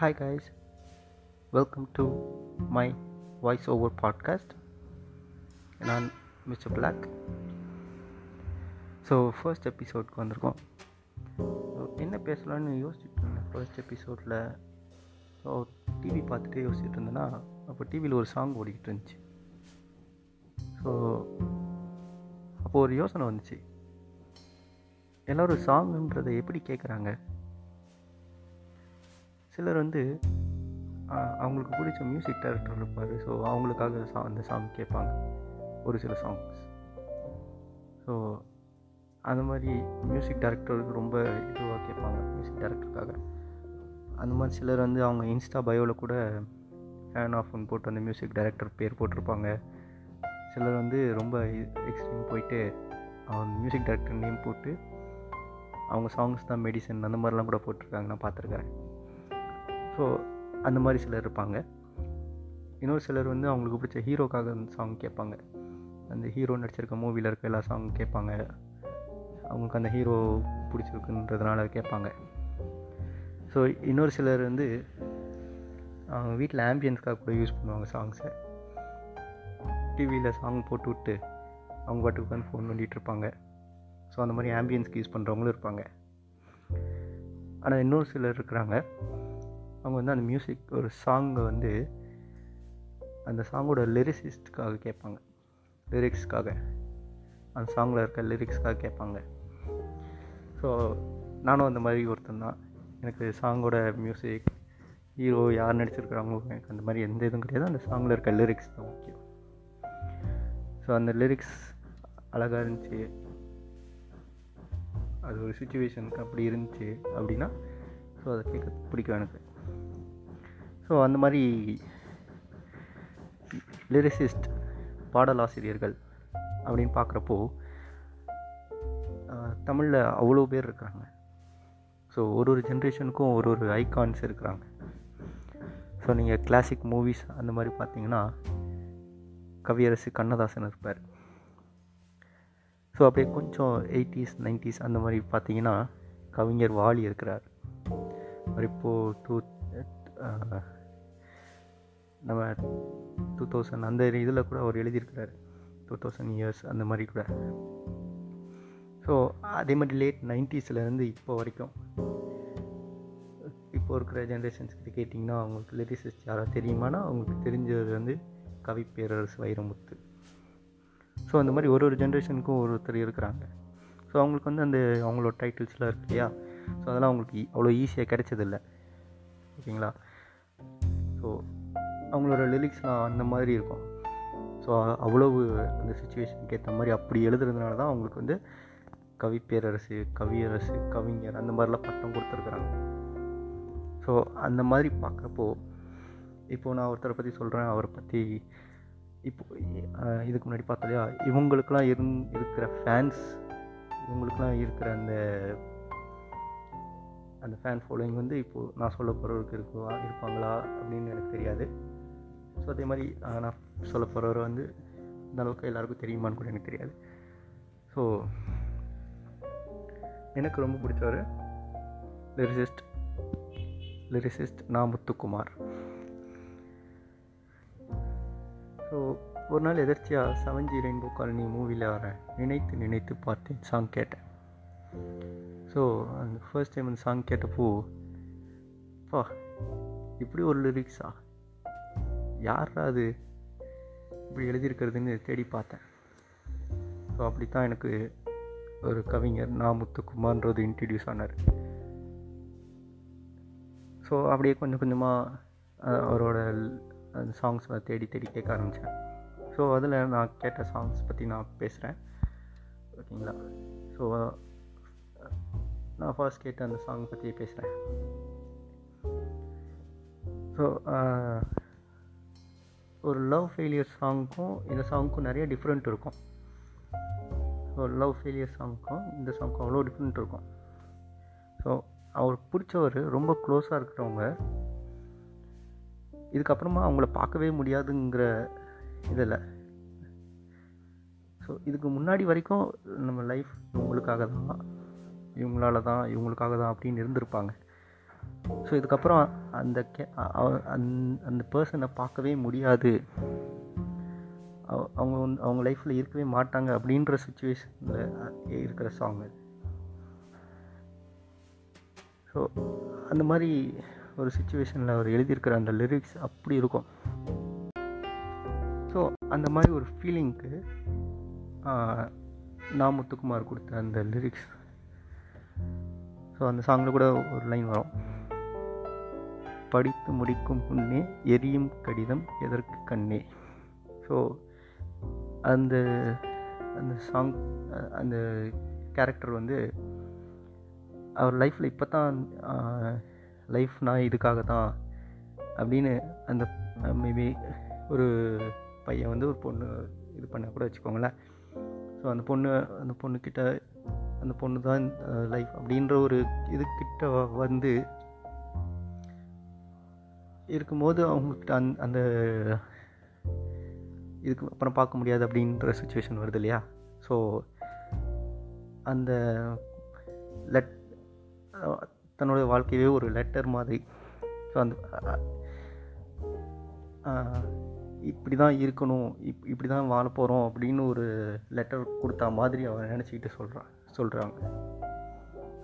Hi, guys. Welcome to my voiceover podcast. நான் mister black so first எபிசோட்க்கு வந்திருக்கோம். என்ன பேசலான்னு யோசிச்சுட்டு இருந்தேன். ஃபர்ஸ்ட் எபிசோடில் ஸோ டிவி பார்த்துட்டே யோசிச்சுட்டு இருந்தேன்னா அப்போ டிவியில் ஒரு சாங் ஓடிக்கிட்டு இருந்துச்சு. ஸோ அப்போது ஒரு யோசனை வந்துச்சு. எல்லோரும் சாங்குன்றதை எப்படி கேட்குறாங்க சிலர் வந்து அவங்களுக்கு பிடிச்ச மியூசிக் டைரக்டர் இருப்பார். ஸோ அவங்களுக்காக சா அந்த சாங் கேட்பாங்க. ஒரு சில சாங்ஸ் ஸோ அந்த மாதிரி மியூசிக் டைரக்டருக்கு ரொம்ப இதுவாக கேட்பாங்க மியூசிக் டைரக்டருக்காக அந்த மாதிரி சிலர் வந்து அவங்க இன்ஸ்டா பயோவில் கூட ஃபேன் ஆஃப்னு போட்டு அந்த மியூசிக் டைரக்டர் பேர் போட்டிருப்பாங்க. சிலர் வந்து ரொம்ப எக்ஸ்ட்ரீம் போயிட்டு அவங்க மியூசிக் டைரக்டர் நேம் போட்டு அவங்க சாங்ஸ் தான் மெடிசன் அந்த மாதிரிலாம் கூட போட்டிருக்காங்க நான் பார்த்துருக்கேன் ஸோ அந்த மாதிரி சிலர் இருப்பாங்க. இன்னொரு சிலர் வந்து அவங்களுக்கு பிடிச்ச ஹீரோக்காக அந்த சாங் கேட்பாங்க. அந்த ஹீரோ நடிச்சிருக்க மூவியில் இருக்க எல்லா சாங் கேட்பாங்க. அவங்களுக்கு அந்த ஹீரோ பிடிச்சிருக்குன்றதுனால கேட்பாங்க. ஸோ இன்னொரு சிலர் வந்து அவங்க வீட்டில் ஆம்பியன்ஸ்க்காக கூட யூஸ் பண்ணுவாங்க சாங்ஸை டிவியில் சாங் போட்டு விட்டு அவங்க பாட்டுக்கு உட்காந்து ஃபோன் பண்ணிகிட்ருப்பாங்க ஸோ அந்த மாதிரி ஆம்பியன்ஸ்க்கு யூஸ் பண்ணுறவங்களும் இருப்பாங்க. ஆனால் இன்னொரு சிலர் இருக்கிறாங்க. அவங்க வந்து அந்த மியூசிக் ஒரு சாங்கை வந்து அந்த சாங்கோட லிரிசிஸ்டுக்காக கேட்பாங்க. லிரிக்ஸ்க்காக அந்த சாங்கில் இருக்க லிரிக்ஸ்க்காக கேட்பாங்க. ஸோ நானும் அந்த மாதிரி ஒருத்தன் தான். எனக்கு சாங்கோட மியூசிக் ஹீரோ யார் நடிச்சிருக்கிறாங்களோ எனக்கு அந்த மாதிரி எந்த இதுவும் கிடையாது. அந்த சாங்கில் இருக்க லிரிக்ஸ் தான் முக்கியம். ஸோ அந்த லிரிக்ஸ் அழகாக இருந்துச்சு. அது ஒரு சுச்சுவேஷனுக்கு அப்படி இருந்துச்சு அப்படின்னா ஸோ அதை கேட்க பிடிக்கும் எனக்கு. ஸோ அந்த மாதிரி லிரிசிஸ்ட் பாடலாசிரியர்கள் அப்படின்னு பார்க்குறப்போ தமிழில் அவ்வளோ பேர் இருக்கிறாங்க ஸோ ஒரு ஒரு ஜென்ரேஷனுக்கும் ஒரு ஒரு ஐகான்ஸ் இருக்கிறாங்க. ஸோ நீங்கள் கிளாசிக் மூவிஸ் அந்த மாதிரி பார்த்தீங்கன்னா கவியரசு கண்ணதாசன் இருப்பார். ஸோ அப்படியே கொஞ்சம் எயிட்டிஸ் நைன்டிஸ் அந்த மாதிரி பார்த்தீங்கன்னா கவிஞர் வாலி இருக்கிறார். அவர் இப்போது டூ நம்ம டூ தௌசண்ட் அந்த இதில் கூட அவர் எழுதியிருக்கிறார். டூ தௌசண்ட் இயர்ஸ் அந்த மாதிரி கூட. ஸோ அதே மாதிரி லேட் நைன்டிஸ்லேருந்து இப்போ வரைக்கும் இப்போ இருக்கிற ஜென்ரேஷன்ஸ்கிட்ட கேட்டிங்கன்னா அவங்களுக்கு லிரிசிஸ்ட் யாராவது தெரியுமானா அவங்களுக்கு தெரிஞ்சது வந்து கவி பேரரசு வைரமுத்து. ஸோ அந்த மாதிரி ஒரு ஒரு ஜென்ரேஷனுக்கும் ஒருத்தர் இருக்கிறாங்க. ஸோ அவங்களுக்கு வந்து அந்த அவங்களோட டைட்டில்ஸ்லாம் இருக்கு இல்லையா? ஸோ அதெல்லாம் அவங்களுக்கு அவ்வளோ ஈஸியாக கிடைச்சதில்ல. ஓகேங்களா? ஸோ அவங்களோட லிரிக்ஸ்லாம் அந்த மாதிரி இருக்கும். ஸோ அவ்வளவு அந்த சுச்சுவேஷனுக்கு ஏற்ற மாதிரி அப்படி எழுதுறதுனால தான் அவங்களுக்கு வந்து கவி பேரரசு கவியரசு கவிஞர் அந்த மாதிரிலாம் பட்டம் கொடுத்துருக்குறாங்க. ஸோ அந்த மாதிரி பார்க்குறப்போ இப்போ நான் ஒருத்தரை பற்றி சொல்கிறேன் அவரை பற்றி இப்போ இதுக்கு முன்னாடி பார்த்தோம் இல்லையா? இவங்களுக்கெல்லாம் இருந் இருக்கிற ஃபேன்ஸ் இவங்களுக்கெல்லாம் இருக்கிற அந்த அந்த ஃபேன் ஃபாலோயிங் வந்து இப்போது நான் சொல்ல போகிறவருக்கு இருக்குவா இருப்பாங்களா அப்படின்னு எனக்கு தெரியாது. ஸோ அதே மாதிரி நான் சொல்ல போகிறவர் வந்து இந்த அளவுக்கு எல்லாருக்கும் தெரியுமான்னு கூட எனக்கு தெரியாது. ஸோ எனக்கு ரொம்ப பிடிச்சவர் லிரிசிஸ்ட் லிரிசிஸ்ட் நா முத்துக்குமார். ஸோ ஒரு நாள் எதர்ச்சியாக செவன்ஜி ரெயின்போ காலனி மூவியில் வர நினைத்து நினைத்து பார்த்தேன் சாங் கேட்டேன். ஸோ அந்த ஃபர்ஸ்ட் டைம் அந்த சாங் கேட்டப்போ பா இப்படி ஒரு லிரிக்ஸா யாரா அது? இப்படி எழுதியிருக்கிறதுன்னு தேடி பார்த்தேன். ஸோ அப்படி தான் எனக்கு ஒரு கவிஞர் நா முத்துக்குமார்ன்றது இன்ட்ரடியூஸ் ஆனார். ஸோ அப்படியே கொஞ்சம் கொஞ்சமாக அவரோட அந்த சாங்ஸ்லாம் தேடி தேடி கேட்க ஆரம்பித்தேன் ஸோ அதில் நான் கேட்ட சாங்ஸ் பற்றி நான் பேசுகிறேன் ஓகேங்களா? ஸோ நான் ஃபர்ஸ்ட் கேட்ட அந்த சாங் பற்றி பேசுகிறேன் ஸோ ஒரு லவ் ஃபெயிலியர் சாங்க்கும் இந்த சாங்க்கும் நிறைய டிஃப்ரெண்ட் இருக்கும். ஸோ லவ் ஃபெயிலியர் சாங்க்கும் இந்த சாங்க்கும் அவ்வளோ டிஃப்ரெண்ட் இருக்கும். ஸோ அவர் பிடிச்சவர் ரொம்ப க்ளோஸாக இருக்கிறவங்க இதுக்கப்புறமா அவங்கள பார்க்கவே முடியாதுங்கிற இதில். ஸோ இதுக்கு முன்னாடி வரைக்கும் நம்ம லைஃப் இவங்களுக்காக தான் இவங்களால தான் இவங்களுக்காக தான் அப்படின்னு இருந்திருப்பாங்க. ஸோ இதுக்கப்புறம் அந்த கே அந்த- அந்த பர்சனை பார்க்கவே முடியாது. அவங்க வந்து அவங்க லைஃப்பில் இருக்கவே மாட்டாங்க அப்படின்ற சுச்சுவேஷனில் இருக்கிற சாங் அது. ஸோ அந்த மாதிரி ஒரு சுச்சுவேஷனில் அவர் எழுதியிருக்கிற அந்த லிரிக்ஸ் அப்படி இருக்கும். ஸோ அந்த மாதிரி ஒரு ஃபீலிங்க்கு நான் முத்துக்குமார் கொடுத்த அந்த லிரிக்ஸ் ஸோ அந்த சாங்கில் கூட ஒரு லைன் வரும். படித்து முடிக்கும் முன்னே எரியும் கடிதம் எதற்கு கண்ணே? ஸோ அந்த அந்த சாங் அந்த கேரக்டர் வந்து அவர் லைஃப்பில் இப்போ தான் லைஃப்னா இதுக்காக தான் அப்படின்னு அந்த மேபி ஒரு பையன் வந்து ஒரு பொண்ணு இது பண்ண கூட வச்சுக்கோங்களேன். ஸோ அந்த பொண்ணு அந்த பொண்ணுக்கிட்ட அந்த பொண்ணு தான் லைஃப் அப்படின்ற ஒரு இதுக்கிட்ட வந்து இருக்கும்போது அவங்கக்கிட்ட அந் அந்த இதுக்கு அப்புறம் பார்க்க முடியாது அப்படின்ற சுச்சுவேஷன் வருது இல்லையா? ஸோ அந்த லெட் தன்னோட வாழ்க்கையவே ஒரு லெட்டர் மாதிரி. ஸோ அந்த இப்படி தான் இருக்கணும் இப் இப்படி தான் வாழ போகிறோம் அப்படின்னு ஒரு லெட்டர் கொடுத்தா மாதிரி அவன் நினச்சிக்கிட்டு சொல்கிறான் சொல்கிறாங்க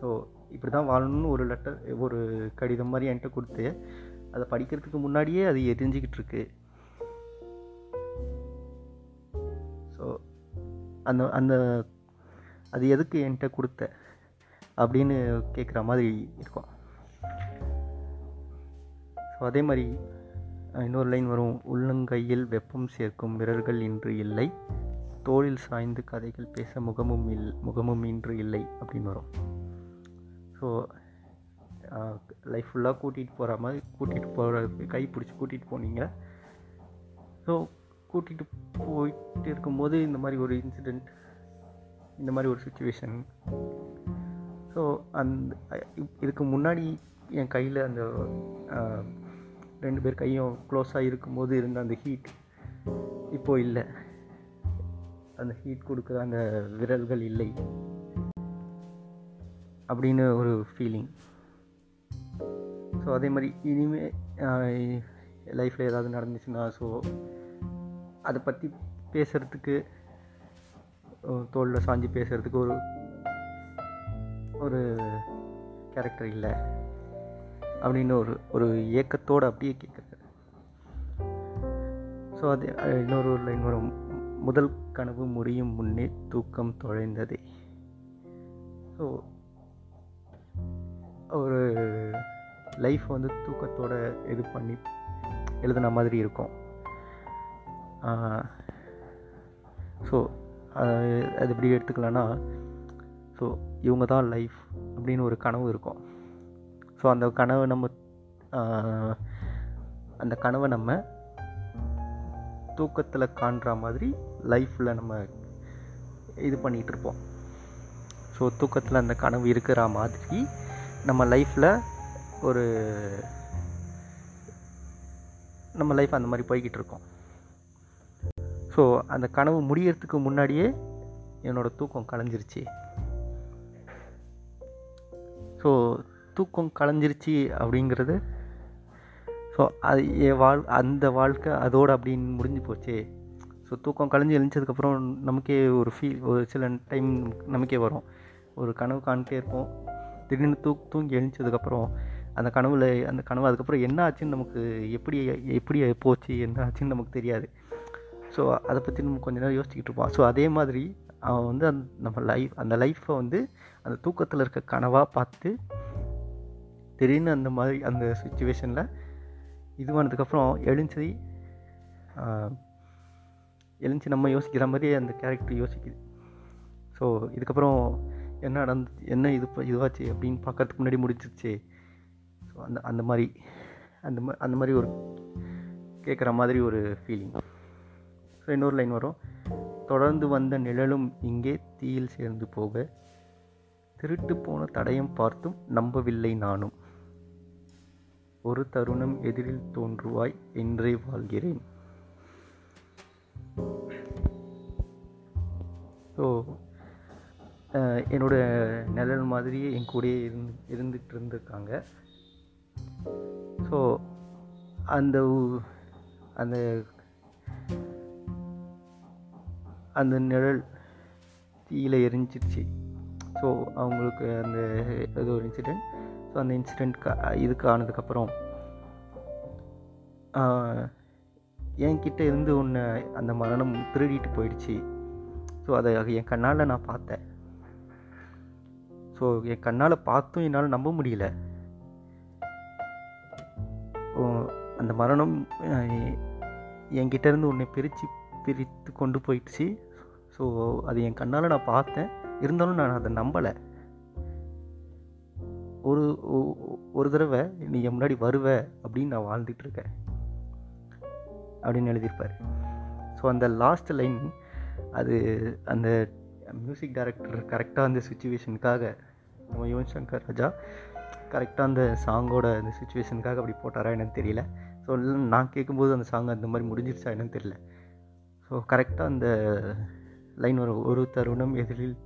ஸோ இப்படி தான் வாழணும்னு ஒரு லெட்டர் ஒரு கடிதம் மாதிரி என்கிட்ட கொடுத்து அதை படிக்கிறதுக்கு முன்னாடியே அது எரிஞ்சிக்கிட்டு இருக்கு ஸோ அந்த அந்த அது எதுக்கு என்கிட்ட கொடுத்த அப்படின்னு கேட்குற மாதிரி இருக்கும். ஸோ அதே மாதிரி இன்னொரு லைன் வரும். உள்ளங்கையில் வெப்பம் சேர்க்கும் விரல்கள் இன்று இல்லை. தோளில் சாய்ந்து கதைகள் பேச முகமும் இல் முகமும் இன்று இல்லை அப்படின்னு வரும். ஸோ லைஃப் ஃபுல்லாக கூட்டிகிட்டு போகிற மாதிரி கூட்டிகிட்டு போகிற கை பிடிச்சி கூட்டிகிட்டு போனீங்க. ஸோ கூட்டிகிட்டு போயிட்டு இருக்கும்போது இந்த மாதிரி ஒரு இன்சிடெண்ட் இந்த மாதிரி ஒரு சுச்சுவேஷன் ஸோ அந்த இதுக்கு முன்னாடி என் கையில் அந்த ரெண்டு பேர் கையும் க்ளோஸாக இருக்கும்போது இருந்த அந்த ஹீட் இப்போது இல்லை. அந்த ஹீட் கொடுக்குற அந்த விரல்கள் இல்லை. அப்படின்னு ஒரு ஃபீலிங் ஸோ அதே மாதிரி இனிமேல் லைஃப்பில் ஏதாவது நடந்துச்சுன்னா ஸோ அதை பற்றி பேசுகிறதுக்கு தோளில் சாஞ்சி பேசுகிறதுக்கு ஒரு ஒரு கேரக்டர் இல்லை. அப்படின்னு ஒரு ஒரு ஏக்கத்தோடு அப்படியே கேட்குறாரு ஸோ அது இன்னொரு ஒரு லைன் வரும் முதல் கனவு முறியும் முன்னே தூக்கம் தொலைந்ததே. ஸோ ஒரு லைஃப் வந்து தூக்கத்தோட இது பண்ணி எழுதின மாதிரி இருக்கும். ஸோ அது எப்படி எடுத்துக்கலான்னா ஸோ இவங்க தான் லைஃப் அப்படின்னு ஒரு கனவு இருக்கும். ஸோ அந்த கனவை நம்ம அந்த கனவை நம்ம தூக்கத்தில் காண்ற மாதிரி லைஃப்பில் நம்ம இது பண்ணிகிட்டு இருப்போம். ஸோ தூக்கத்தில் அந்த கனவு இருக்கிற மாதிரி நம்ம லைஃப்பில் ஒரு நம்ம லைஃப் அந்த மாதிரி போய்கிட்டு இருக்கோம். ஸோ அந்த கனவு முடியறதுக்கு முன்னாடியே என்னோடய தூக்கம் கலைஞ்சிருச்சு. ஸோ தூக்கம் கலைஞ்சிருச்சு அப்படிங்கிறது ஸோ அது என் வாழ் அந்த வாழ்க்கை அதோடு அப்படின்னு முடிஞ்சு போச்சு. ஸோ தூக்கம் கலைஞ்சி எழுந்ததுக்கப்புறம் நமக்கே ஒரு ஃபீல் ஒரு சில டைம் நமக்கே வரும். ஒரு கனவு காணிட்டே இருப்போம். திடீர்னு தூ தூங்கி எழுந்ததுக்கப்புறம் அந்த கனவில் அந்த கனவு அதுக்கப்புறம் என்ன ஆச்சுன்னு நமக்கு எப்படி எப்படி போச்சு என்ன ஆச்சுன்னு நமக்கு தெரியாது. ஸோ அதை பற்றி நம்ம கொஞ்ச நேரம் யோசிச்சுக்கிட்டு இருப்போம். ஸோ அதே மாதிரி அவன் வந்து அந் நம்ம லைஃப் அந்த லைஃப்பை வந்து அந்த தூக்கத்தில் இருக்க கனவாக பார்த்து திடீர்னு அந்த மாதிரி அந்த சுச்சுவேஷனில் இதுவானதுக்கப்புறம் எழுஞ்சி எழுஞ்சி நம்ம யோசிக்கிற மாதிரியே அந்த கேரக்டர் யோசிக்குது. ஸோ இதுக்கப்புறம் என்ன நடந்து என்ன இது இதுவாச்சு அப்படின்னு பார்க்கறதுக்கு முன்னாடி முடிச்சிருச்சு ஸோ அந்த அந்த மாதிரி அந்த மா அந்த மாதிரி ஒரு கேட்குற மாதிரி ஒரு ஃபீலிங் ஸோ இன்னொரு லைன் வரும். தொடர்ந்து வந்த நிழலும் இங்கே தீயில் சேர்ந்து போக திருட்டு போன தடயம் பார்த்தும் நம்பவில்லை நானும். ஒரு தருணம் எதிரில் தோன்றுவாய் என்றே வாழ்கிறேன். ஸோ என்னோட நிழல் மாதிரியே என் கூடயே இருந்து இருந்துகிட்டு இருந்திருக்காங்க. ஸோ அந்த உ- அந்த அந்த நிழல் தீயில் எரிஞ்சிருச்சு. ஸோ அவங்களுக்கு அந்த ஏதோ ஒரு இன்சிடெண்ட் ஸோ அந்த இன்சிடெண்ட் இதுக்கு ஆனதுக்கப்புறம் என்கிட்ட இருந்து ஒன்று அந்த மரணம் திருடிட்டு போயிடுச்சு. ஸோ அதை என் கண்ணால் நான் பார்த்தேன். ஸோ என் கண்ணால் பார்த்தும் என்னால் நம்ப முடியல. அந்த மரணம் என்கிட்டேருந்து உன்னை பிரித்து பிரித்து கொண்டு போயிடுச்சு. ஸோ அது என் கண்ணால் நான் பார்த்தேன். இருந்தாலும் நான் அதை நம்பலை. ஒரு ஒரு தடவை நீ என் முன்னாடி வருவ அப்படின்னு நான் வாழ்ந்துட்டுருக்கேன் அப்படின்னு எழுதியிருப்பார். ஸோ அந்த லாஸ்ட் லைன் அது அந்த மியூசிக் டைரக்டர் கரெக்டாக அந்த சுச்சுவேஷனுக்காக நம்ம யுவன் சங்கர் ராஜா கரெக்டாக அந்த சாங்கோட அந்த சுச்சுவேஷனுக்காக அப்படி போட்டாரா என்னன்னு தெரியல. ஸோ நான் கேட்கும்போது அந்த சாங் அந்த மாதிரி முடிஞ்சிருச்சா என்னன்னு தெரியல. ஸோ கரெக்டாக அந்த லைன் வரும் ஒரு தருணம் எதிரில்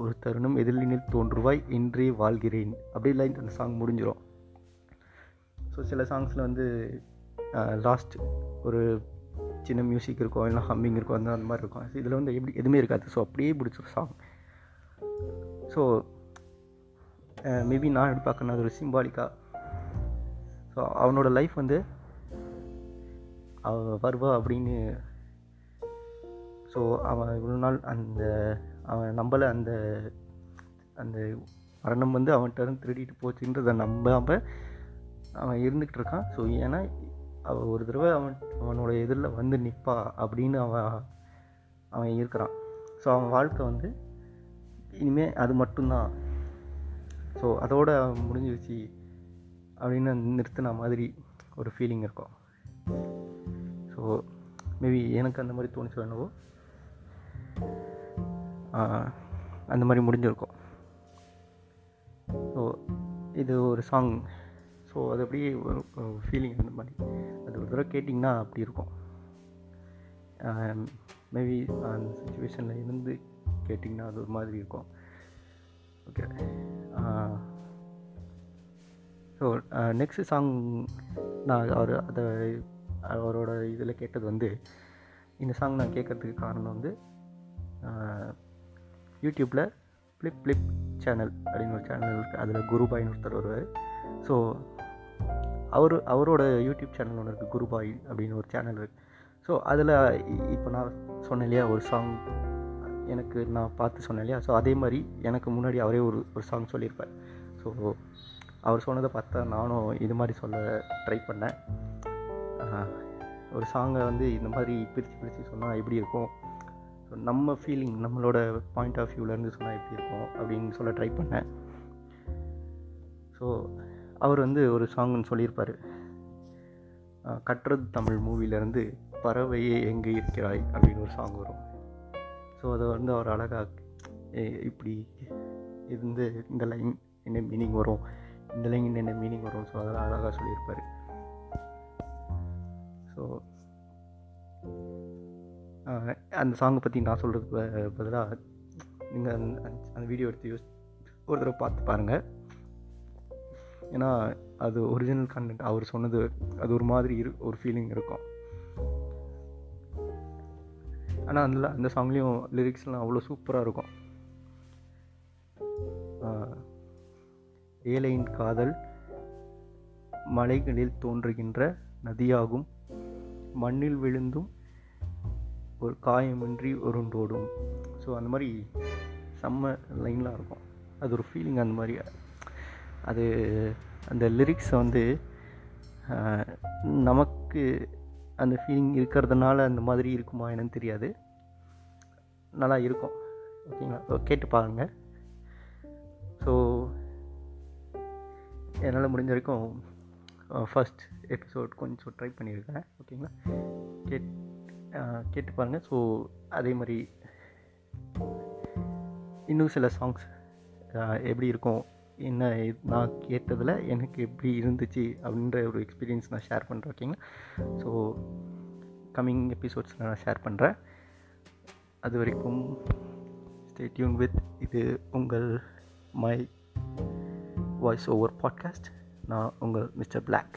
ஒரு தருணம் எதிரினில் தோன்றுவாய் இன்றி வாழ்கிறேன். அப்படி லைன் அந்த சாங் முடிஞ்சிடும் ஸோ சில சாங்ஸில் வந்து லாஸ்ட் ஒரு சின்ன மியூசிக் இருக்கும் இல்லை ஹம்மிங் இருக்கும் அந்த அந்த மாதிரி இருக்கும். இதில் வந்து எப்படி எதுவுமே இருக்காது. ஸோ அப்படியே பிடிச்சிரும் சாங் ஸோ மேபி நான் எப்படி பார்க்கணும் அது ஒரு சிம்பாலிக்காக ஸோ அவனோட லைஃப் வந்து அவ வருவா அப்படின்னு ஸோ அவன் இவ்வளோ நாள் அந்த அவன் நம்பலை அந்த அந்த மரணம் வந்து அவன்கிட்ட இருந்து திருடிட்டு போச்சுன்றதை நம்பாம அவன் இருந்துக்கிட்டு இருக்கான். ஸோ ஏன்னா அவன் ஒரு தடவை அவன் அவனோட எதிரில் வந்து நிற்பா அப்படின்னு அவன் அவன் இருக்கிறான். ஸோ அவன் வாழ்க்கை வந்து இனிமேல் அது மட்டும்தான். ஸோ அதோட முடிஞ்சிருச்சு அப்படின்னு நிறுத்தின மாதிரி ஒரு ஃபீலிங் இருக்கும். ஸோ மேபி எனக்கு அந்த மாதிரி தோணுச்சு என்னவோ அந்த மாதிரி முடிஞ்சிருக்கும். ஸோ இது ஒரு சாங் ஸோ அது அப்படியே ஒரு ஃபீலிங் அந்த மாதிரி. அது ஒரு தடவை கேட்டிங்கன்னா அப்படி இருக்கும். Um, மேபி அந்த சுச்சுவேஷனில் இருந்து கேட்டிங்கன்னா அது ஒரு மாதிரி இருக்கும். ஓகே ஸோ நெக்ஸ்ட் சாங் நான் அவர் அதை அவரோட இதில் கேட்டது வந்து இந்த சாங் நான் கேட்கறதுக்கு காரணம் வந்து யூடியூப்பில் ஃப்ளிப் ஃப்ளிப் சேனல் அப்படின்னு ஒரு சேனல் இருக்குது அதில் குருபாய்னு ஒருத்தர் வருவார். ஸோ அவர் அவரோட யூடியூப் சேனல் ஒன்று இருக்குது குருபாய் அப்படின்னு ஒரு சேனல் இருக்குது ஸோ அதில் இப்போ நான் சொன்னேன் இல்லையா ஒரு சாங் எனக்கு நான் பார்த்து சொன்னேன் இல்லையா? ஸோ அதே மாதிரி எனக்கு முன்னாடி அவரே ஒரு ஒரு சாங் சொல்லியிருப்பார். ஸோ அவர் சொன்னதை பார்த்தா நானும் இது மாதிரி சொல்ல ட்ரை பண்ணேன். ஒரு சாங்கை வந்து இந்த மாதிரி பிரித்து பிரித்து சொன்னால் எப்படி இருக்கும்? ஸோ நம்ம ஃபீலிங் நம்மளோட பாயிண்ட் ஆஃப் வியூலேருந்து சொன்னால் எப்படி இருக்கும் அப்படின்னு சொல்ல ட்ரை பண்ணேன். ஸோ அவர் வந்து ஒரு சாங்னு சொல்லியிருப்பார். கட்டுறது தமிழ் மூவிலேருந்து பறவையே எங்கே இருக்கிறாய் அப்படின்னு ஒரு சாங் வரும். ஸோ அதை வந்து அவர் அழகாக இப்படி இருந்து இந்த லைன் என்ன மீனிங் வரும்? இந்த லைன் என்ன மீனிங் வரும். ஸோ அதெல்லாம் அழகாக சொல்லியிருப்பார். ஸோ அந்த சாங்கை பற்றி நான் சொல்கிறதுக்கு பதிலாக நீங்கள் அந்த அந்த வீடியோ எடுத்து யூஸ் ஒரு தடவை பார்த்து பாருங்கள் ஏன்னா அது ஒரிஜினல் கண்டென்ட் அவர் சொன்னது அது ஒரு மாதிரி இரு ஒரு ஃபீலிங் இருக்கும். ஆனால் அதில் அந்த சாங்லேயும் லிரிக்ஸ்லாம் அவ்வளோ சூப்பராக இருக்கும். ஏழையின் காதல் மலைகளில் தோன்றுகின்ற நதியாகும். மண்ணில் விழுந்தும் ஒரு காயமின்றி உருண்டோடும். ஸோ அந்த மாதிரி செம்ம லைன்லாம் இருக்கும். அது ஒரு ஃபீலிங் அந்த மாதிரி. அது அந்த லிரிக்ஸை வந்து நமக்கு அந்த ஃபீலிங் இருக்கிறதுனால அந்த மாதிரி இருக்குமா என்னன்னு தெரியாது. நல்லா இருக்கும். ஓகேங்களா? கேட்டு பாருங்கள் ஸோ என்னால் முடிஞ்ச வரைக்கும் ஃபஸ்ட் எபிசோட் கொஞ்சம் ட்ரை பண்ணியிருக்கேன். ஓகேங்களா கேட் கேட்டு பாருங்கள் ஸோ அதே மாதிரி இன்னும் சில சாங்ஸ் எப்படி இருக்கும் என்ன நான் கேட்டதில் எனக்கு எப்படி இருந்துச்சு அப்படின்ற ஒரு எக்ஸ்பீரியன்ஸ் நான் ஷேர் பண்ணுறேன் ஓகேங்களா ஸோ கம்மிங் எபிசோட்ஸில் நான் ஷேர் பண்ணுறேன் அது வரைக்கும் ஸ்டேட்யூன் வித் இது உங்கள் மை வாய்ஸ் ஓவர் பாட்காஸ்ட் நான் உங்கள் மிஸ்டர் பிளாக்